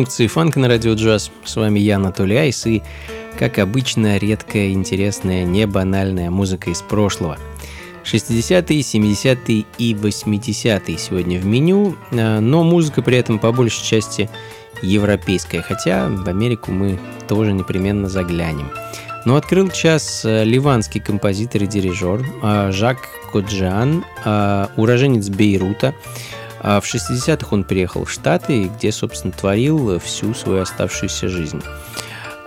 Функции фанка на радио джаз. С вами я, Анатолий Айс, и, как обычно, редкая, интересная, не банальная музыка из прошлого. 60-е, 70-е и 80-е сегодня в меню, а, но музыка при этом по большей части европейская, хотя в Америку мы тоже непременно заглянем. Но открыл час а, ливанский композитор и дирижер а, Жак Коджиан, уроженец Бейрута, а в 60-х он переехал в Штаты, где, собственно, творил всю свою оставшуюся жизнь.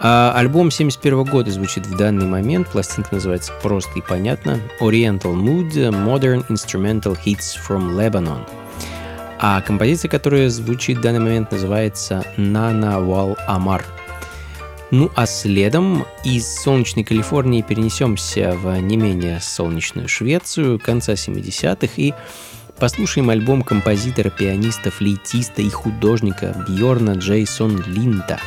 А альбом 71 года звучит в данный момент, пластинка называется просто и понятно Oriental Mood Modern Instrumental Hits from Lebanon. А композиция, которая звучит в данный момент, называется Nana Wal Amar. Ну а следом из солнечной Калифорнии перенесемся в не менее солнечную Швецию конца 70-х и Послушаем альбом композитора, пианиста, флейтиста и художника Бьорна Джейсон Линта.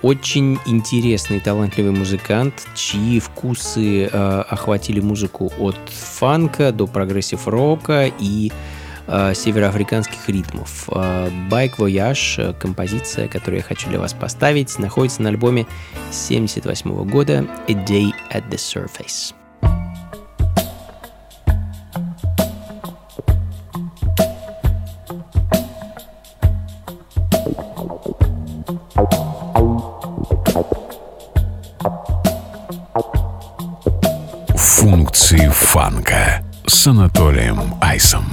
Очень интересный, талантливый музыкант, чьи вкусы э, охватили музыку от фанка до прогрессив-рока и э, североафриканских ритмов. Э, Bike Voyage, композиция, которую я хочу для вас поставить, находится на альбоме 1978 года A Day at the Surface. Функции фанка с Анатолием Айсом.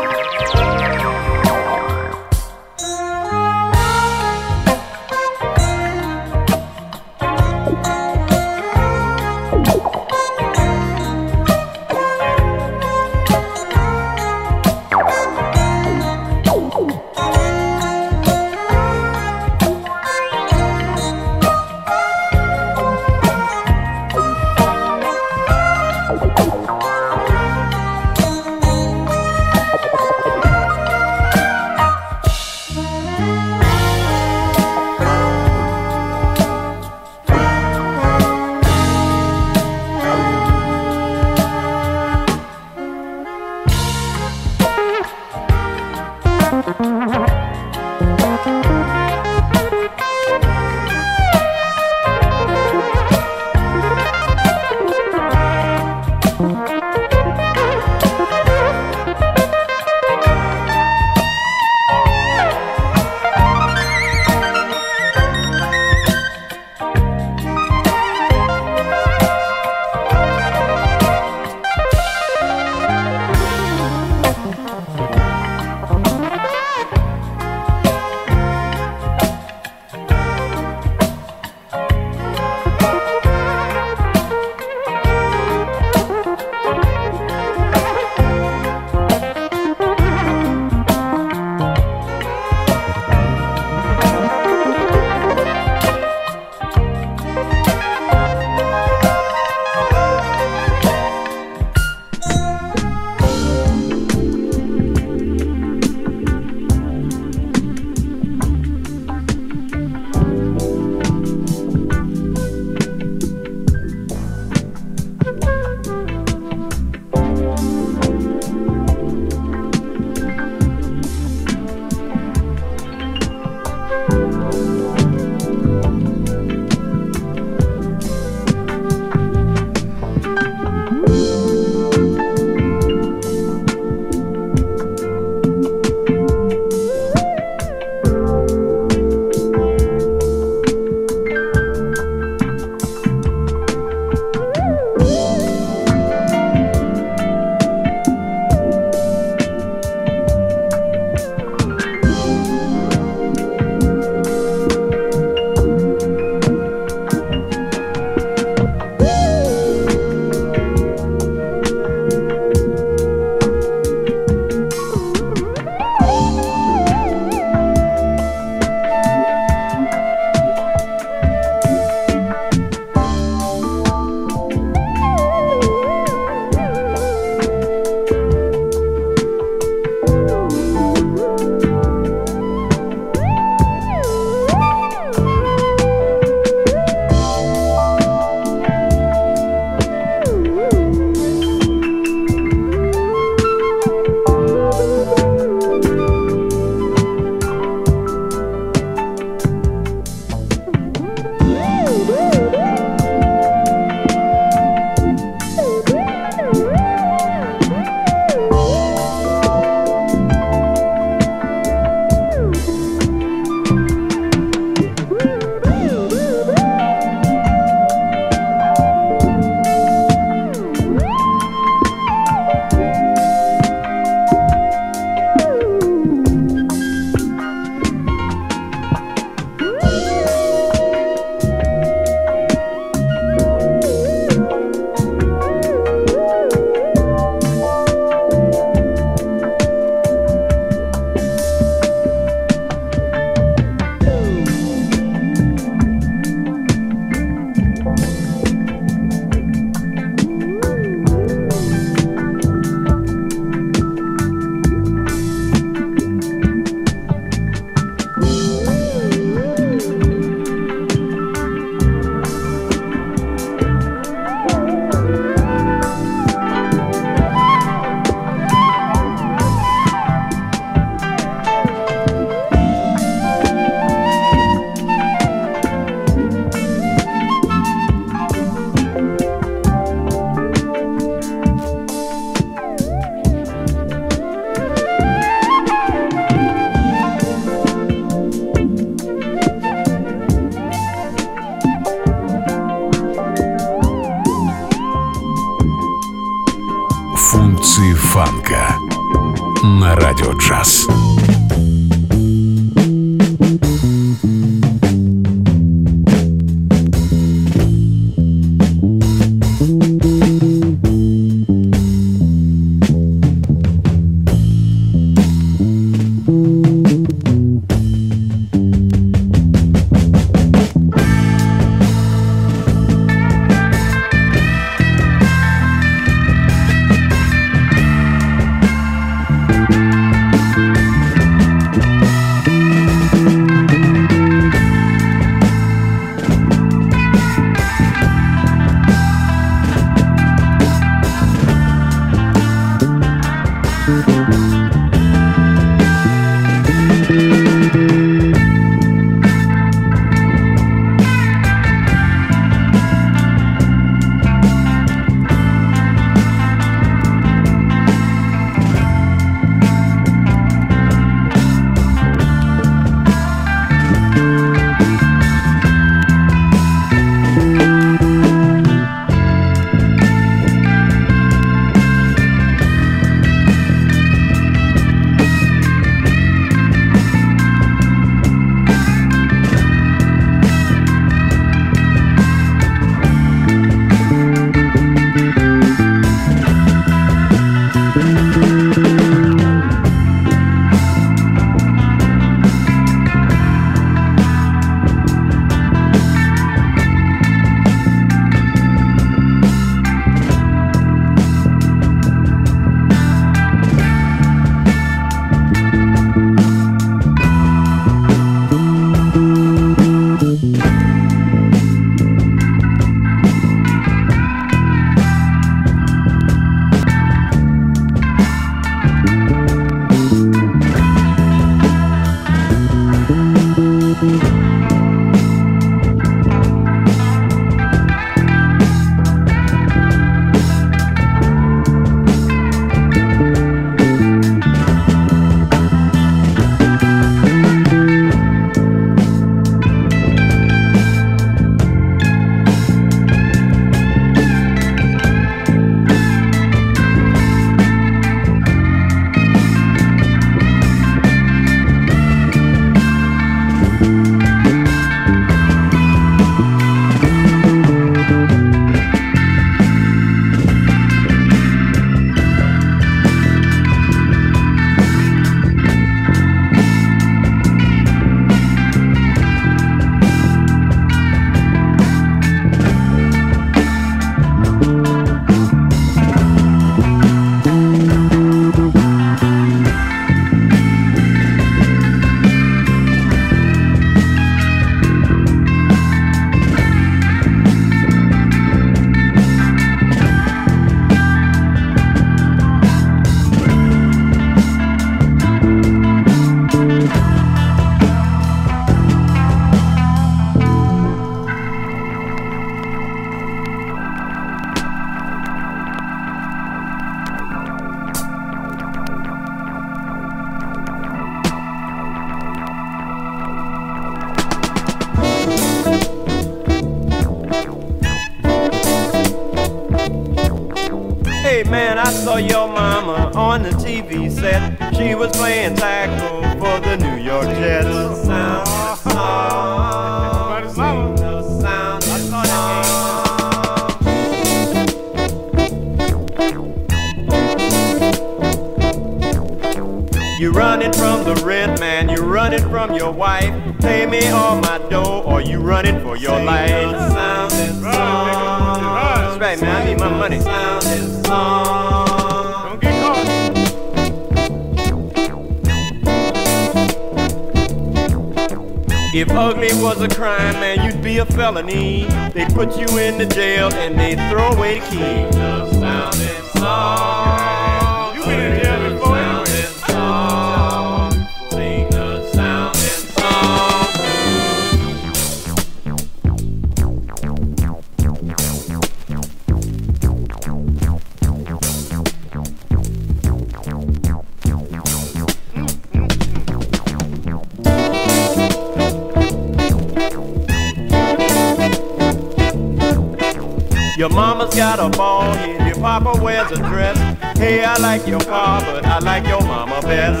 Mama best.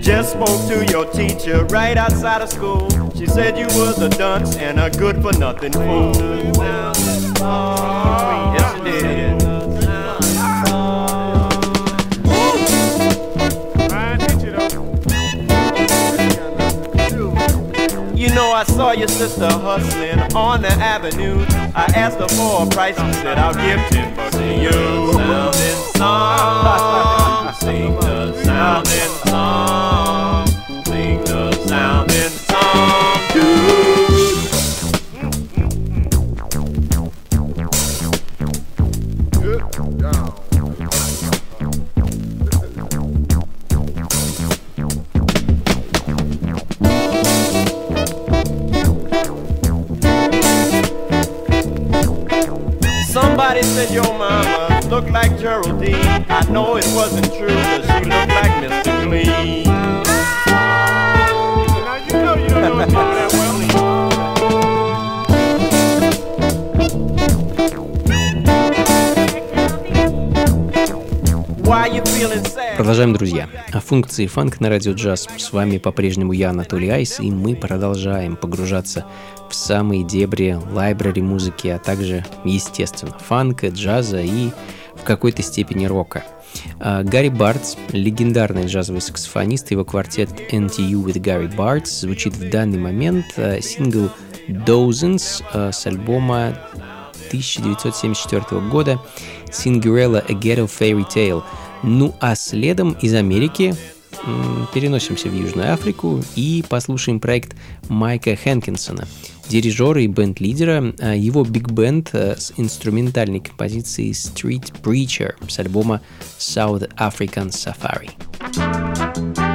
Just spoke to your teacher right outside of school. She said you was a dunce and a good for nothing fool. Yes, she did. Know, I saw your sister hustling on the avenue. I asked her for a price, she said, I'll give 10 bucks to you. Sounding song, sing the sounding song, sing the sounding Know it wasn't true, cause she looked like Mr. Clean. Now you know you don't know that well. Продолжаем, друзья. О функции фанк на радио джаз. С вами по-прежнему я, Анатолий Айс, и мы продолжаем погружаться в самые дебри лайбрари музыки, а также, естественно, фанка, джаза и какой-то степени рока. А, Гарри Бартс, легендарный джазовый саксофонист, его квартет NTU with Gary Bartz звучит в данный момент а, сингл Dozens а, с альбома 1974 года Cinderella A Ghetto Fairy Tale. Ну а следом из Америки переносимся в Южную Африку и послушаем проект Майка Хэнкинсона, дирижера и бенд-лидера, а, его биг-бенд а, с инструментальной композицией Street Preacher с альбома South African Safari. Функции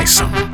Анатолием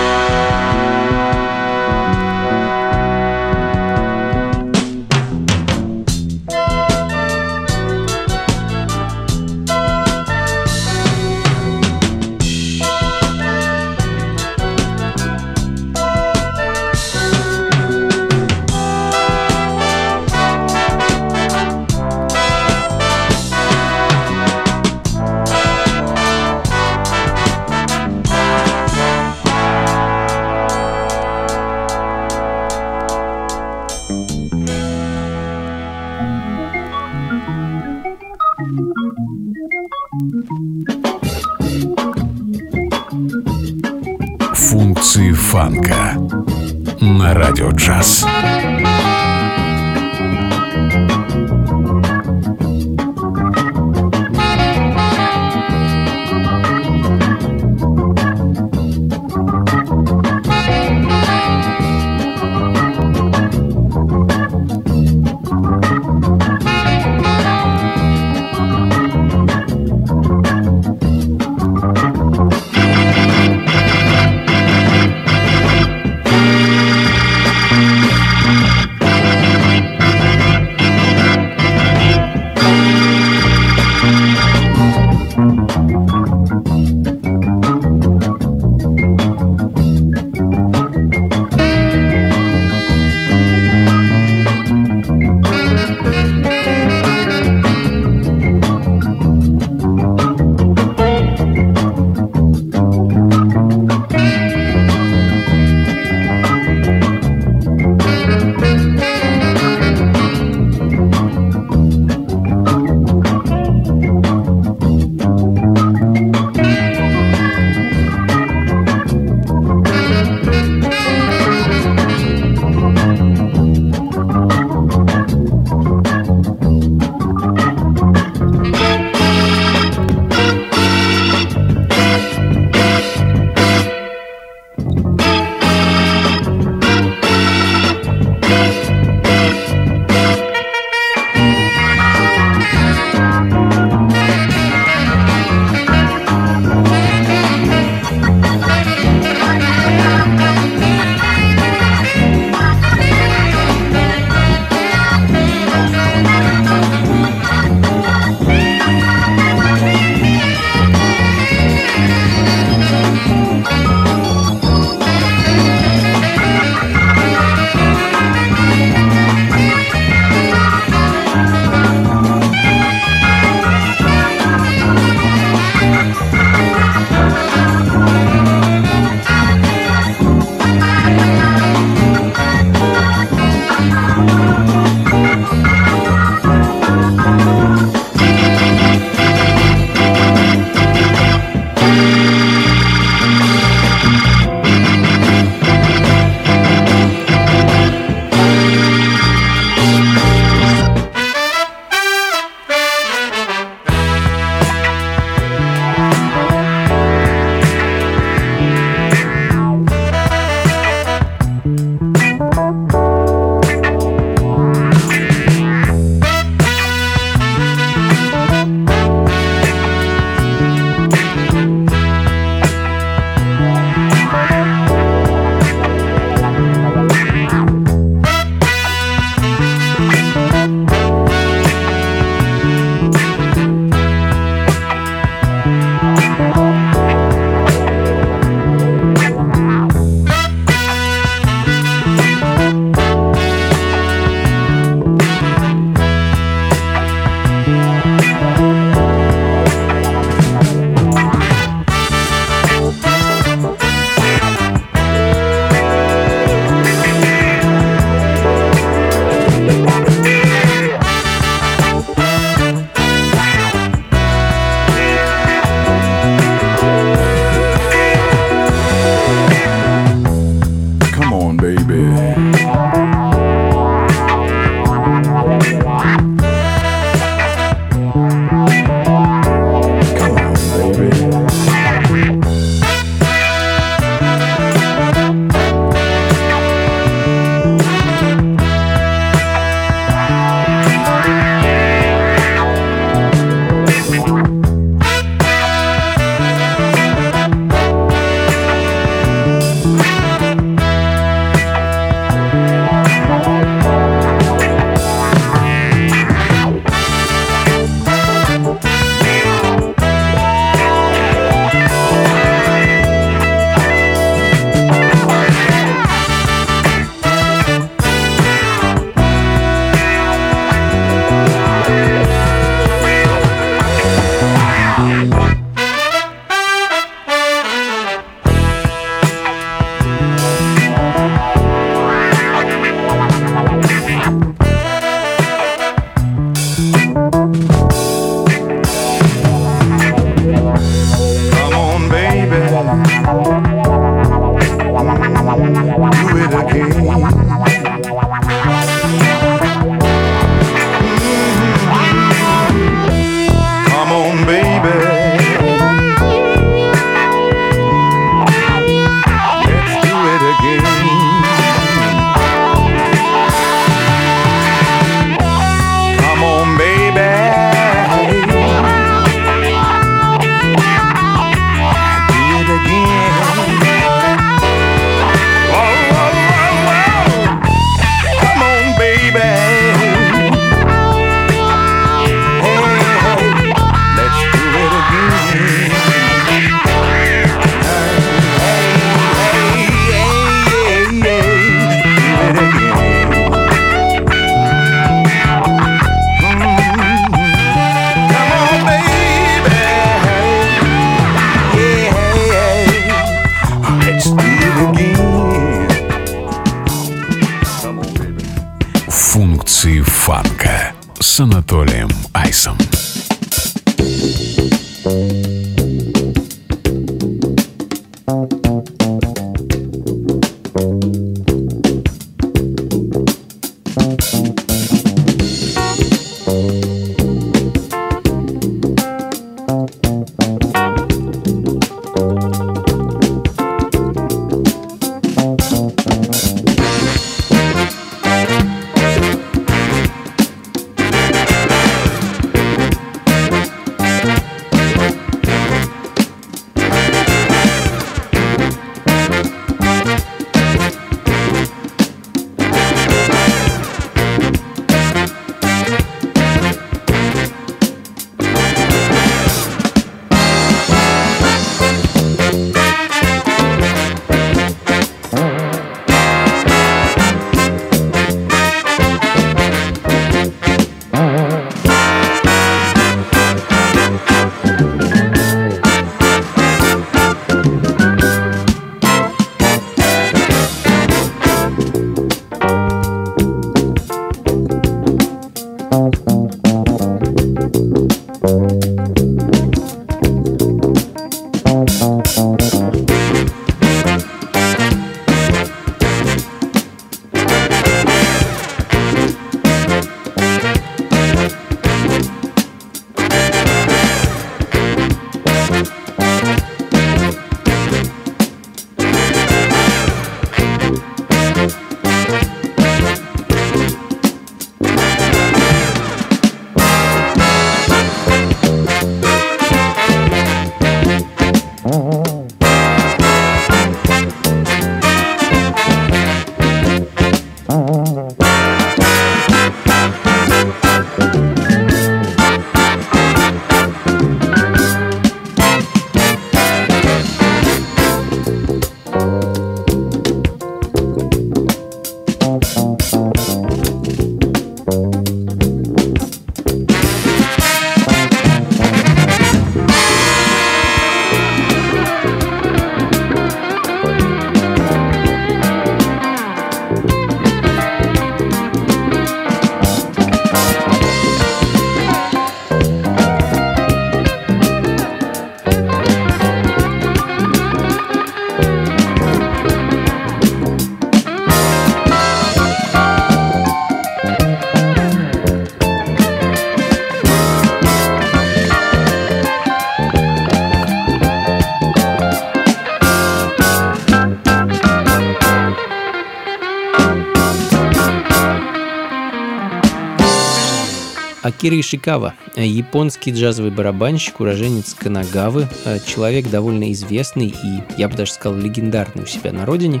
Акира Ишикава, японский джазовый барабанщик, уроженец Канагавы, э, человек довольно известный и, я бы даже сказал, легендарный у себя на родине.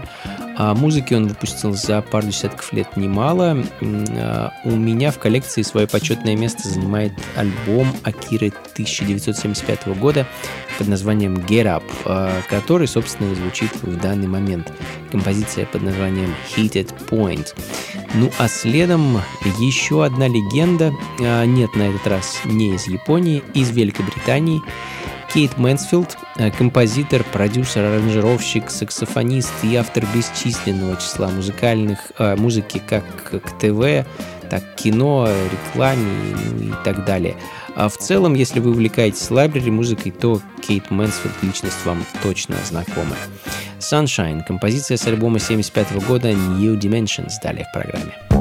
А музыки он выпустил за пару десятков лет немало. Э, у меня в коллекции свое почетное место занимает альбом Акиры 1975 года под названием Get Up, э, который, собственно, звучит в данный момент. Композиция под названием Heated Point. Ну а следом еще одна легенда, а, нет, на этот раз не из Японии, из Великобритании. Кейт Мэнсфилд, а, композитор, продюсер, аранжировщик, саксофонист и автор бесчисленного числа музыкальных э, музыки как к ТВ, так кино, рекламе ну, и так далее. А в целом, если вы увлекаетесь library музыкой, то Кейт Мэнсфилд личность вам точно знакома. Sunshine, композиция с альбома 75 года New Dimensions, далее в программе.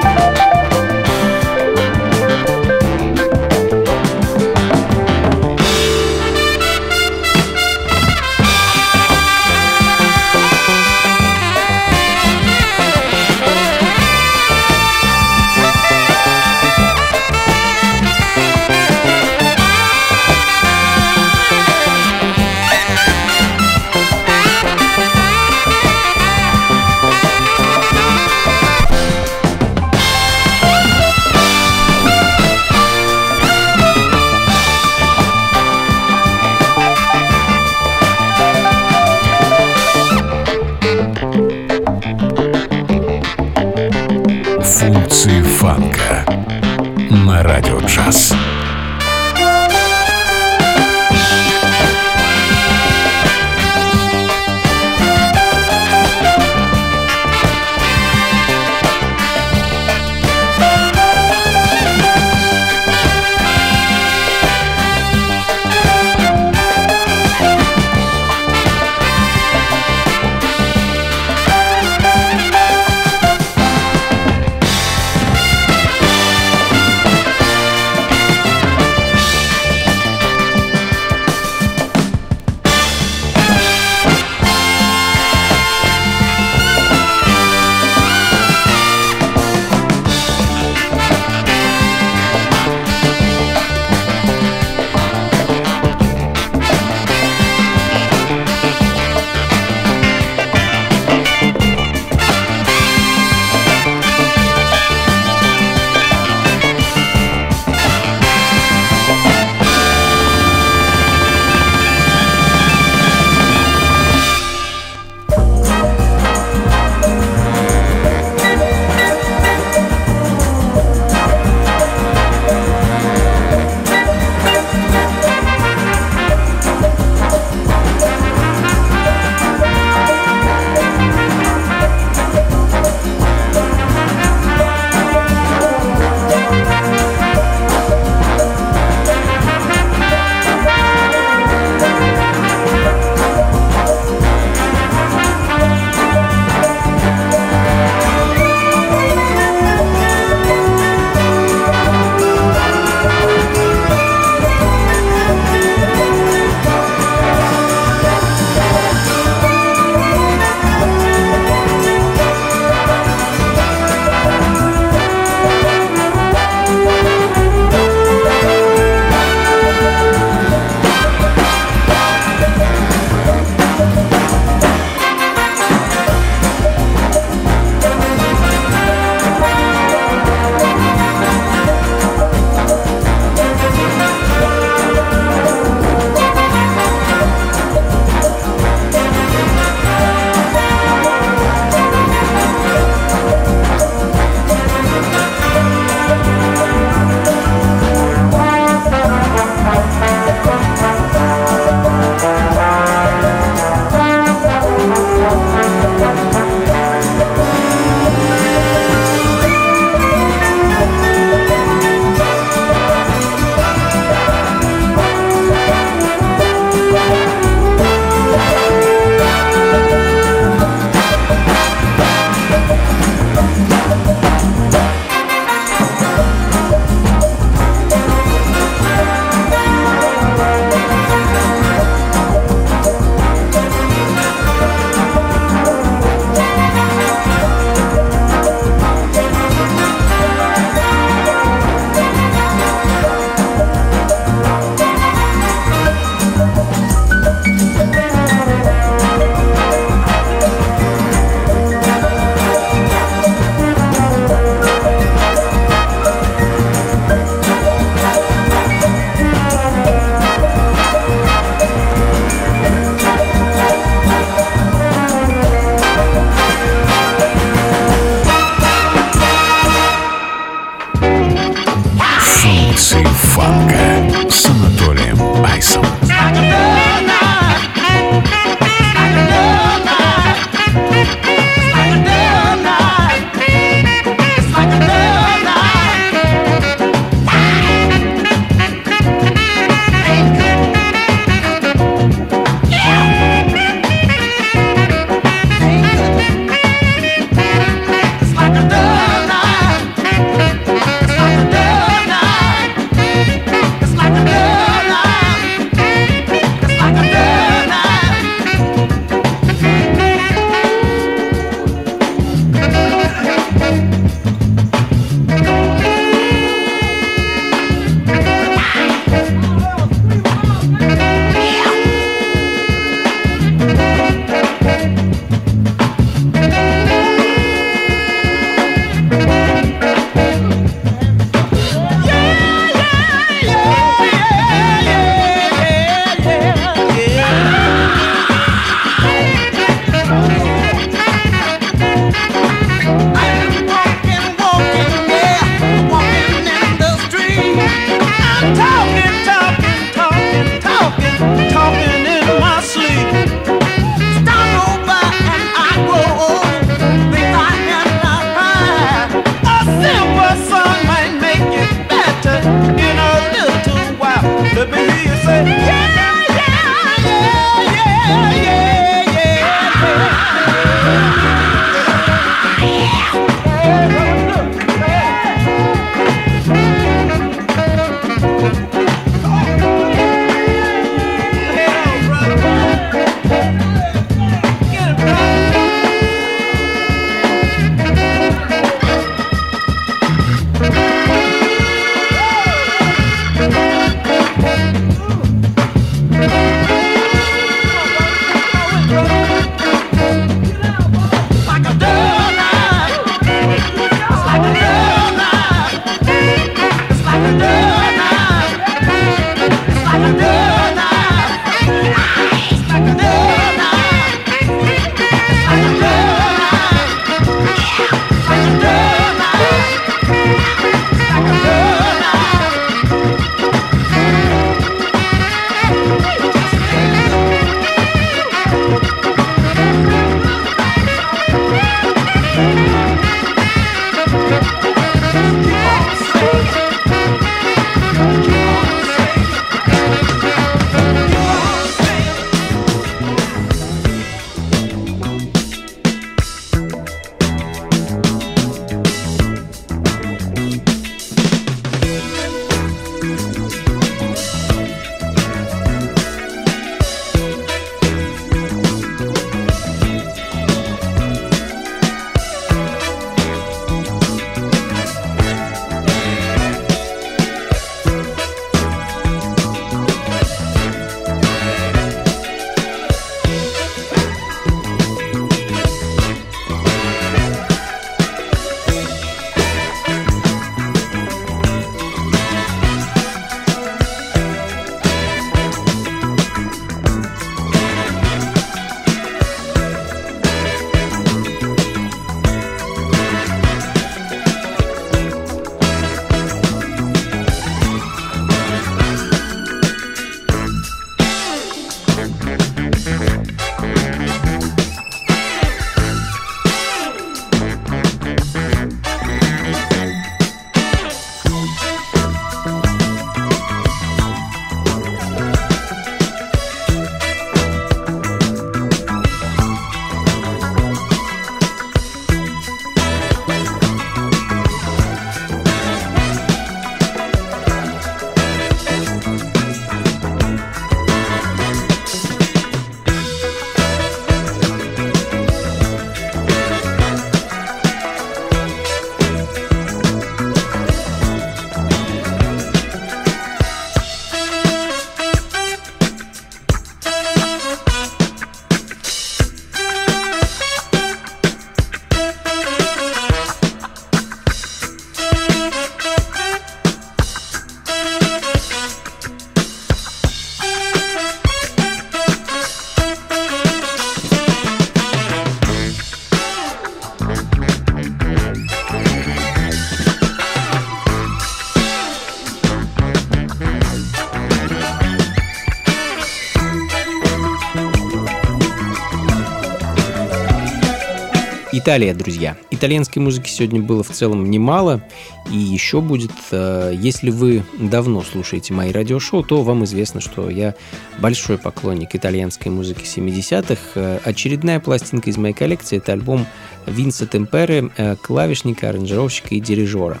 Италия, друзья. Итальянской музыки сегодня было в целом немало, и еще будет. Э, если вы давно слушаете мои радиошоу, то вам известно, что я большой поклонник итальянской музыки 70-х. Э, очередная пластинка из моей коллекции – это альбом Винса Темпере, э, клавишника, аранжировщика и дирижера.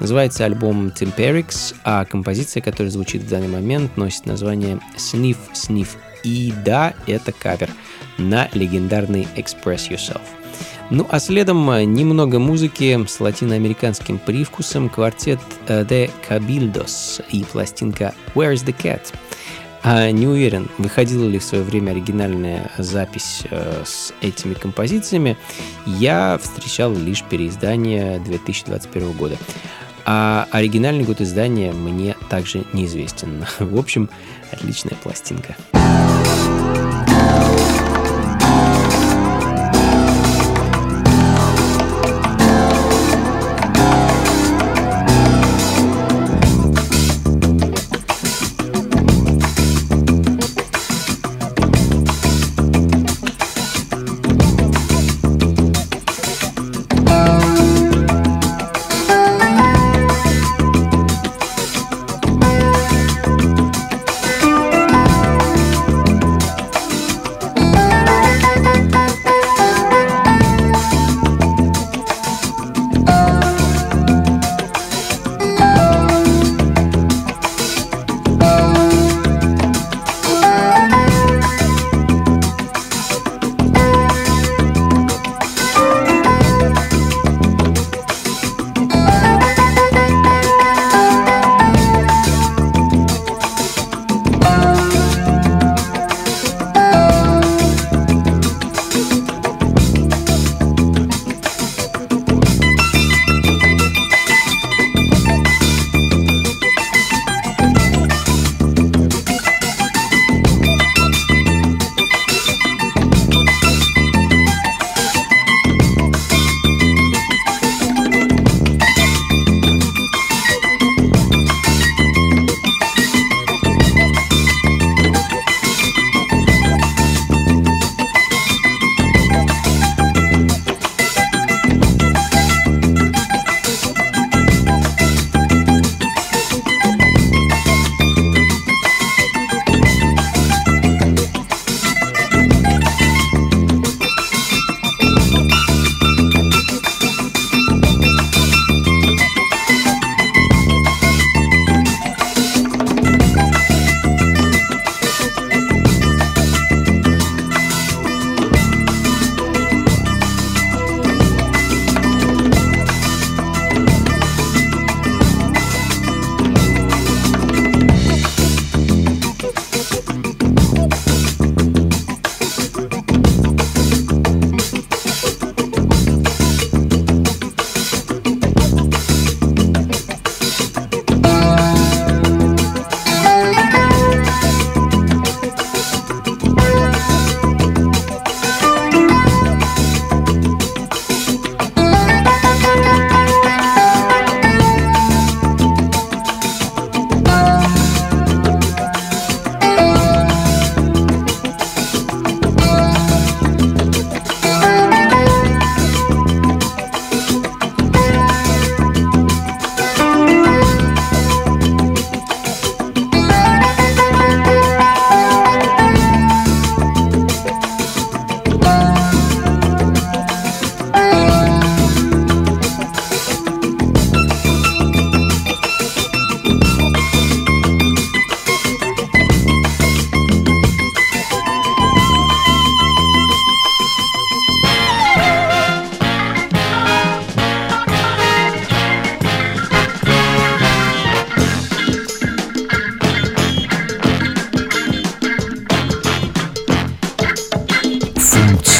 Называется альбом Temperix, а композиция, которая звучит в данный момент, носит название Sniff Sniff. И да, это кавер на легендарный Express Yourself. Ну а следом э, немного музыки с латиноамериканским привкусом, квартет э, The Cabildos и пластинка Where's the Cat? А, не уверен, выходила ли в свое время оригинальная запись э, с этими композициями. Я встречал лишь переиздание 2021 года. А оригинальный год издания мне также неизвестен. В общем, отличная пластинка.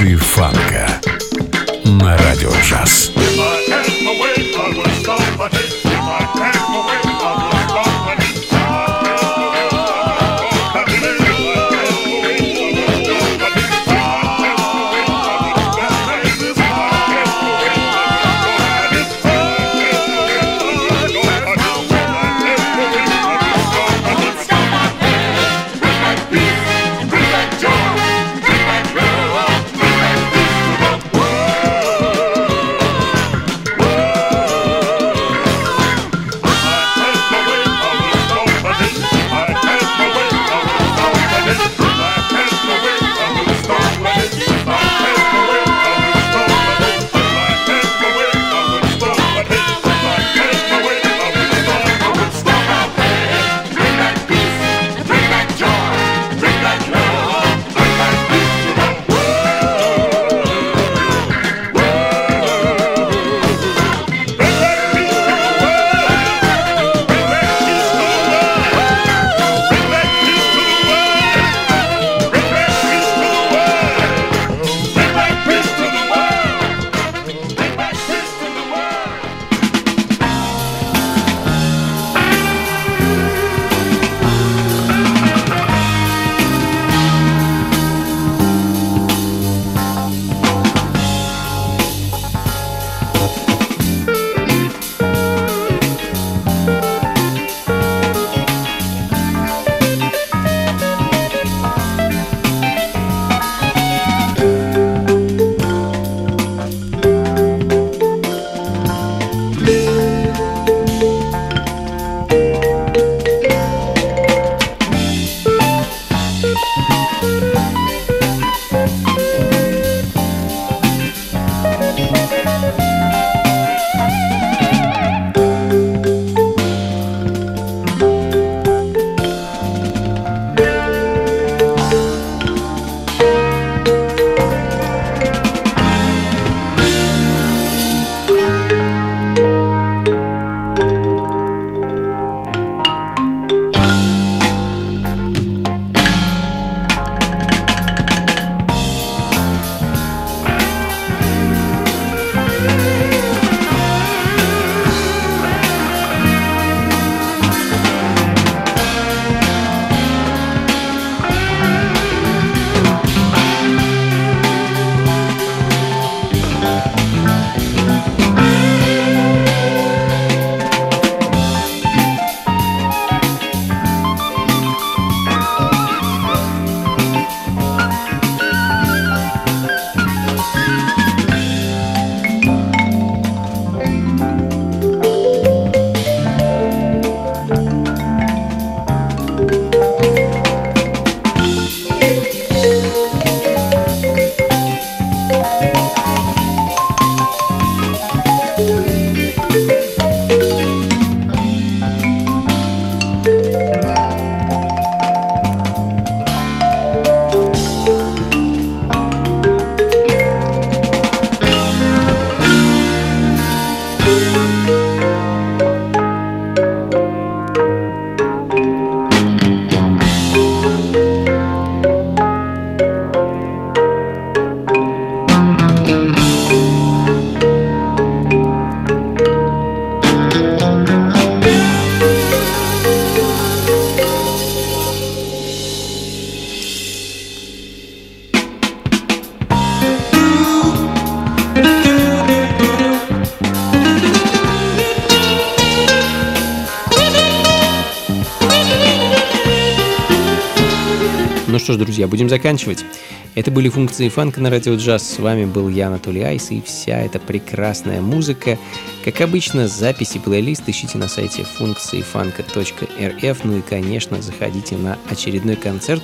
Границы фанка на радио джаз. Друзья, будем заканчивать. Это были функции фанка на радио джаз. С вами был я, Анатолий Айс, и вся эта прекрасная музыка. Как обычно, записи плейлист ищите на сайте функции фанка.рф. Ну и, конечно, заходите на очередной концерт,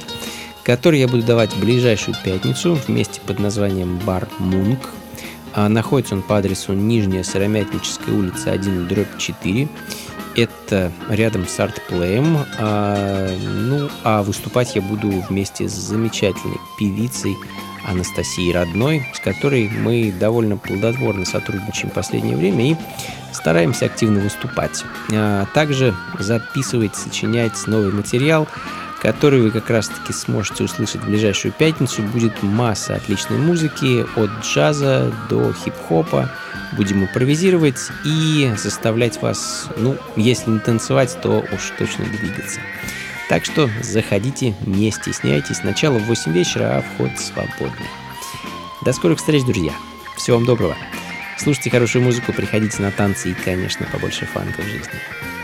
который я буду давать в ближайшую пятницу вместе под названием «Бар Мунк». А находится он по адресу Нижняя Сыромятническая улица 1, дробь 4 это рядом с артплеем. А, ну, а выступать я буду вместе с замечательной певицей Анастасией Родной, с которой мы довольно плодотворно сотрудничаем в последнее время и стараемся активно выступать. А также записывать, сочинять новый материал, который вы как раз-таки сможете услышать в ближайшую пятницу. Будет масса отличной музыки, от джаза до хип-хопа, будем импровизировать и заставлять вас, ну, если не танцевать, то уж точно двигаться. Так что заходите, не стесняйтесь. Начало в 8 вечера, а вход свободный. До скорых встреч, друзья. Всего вам доброго. Слушайте хорошую музыку, приходите на танцы и, конечно, побольше фанка в жизни.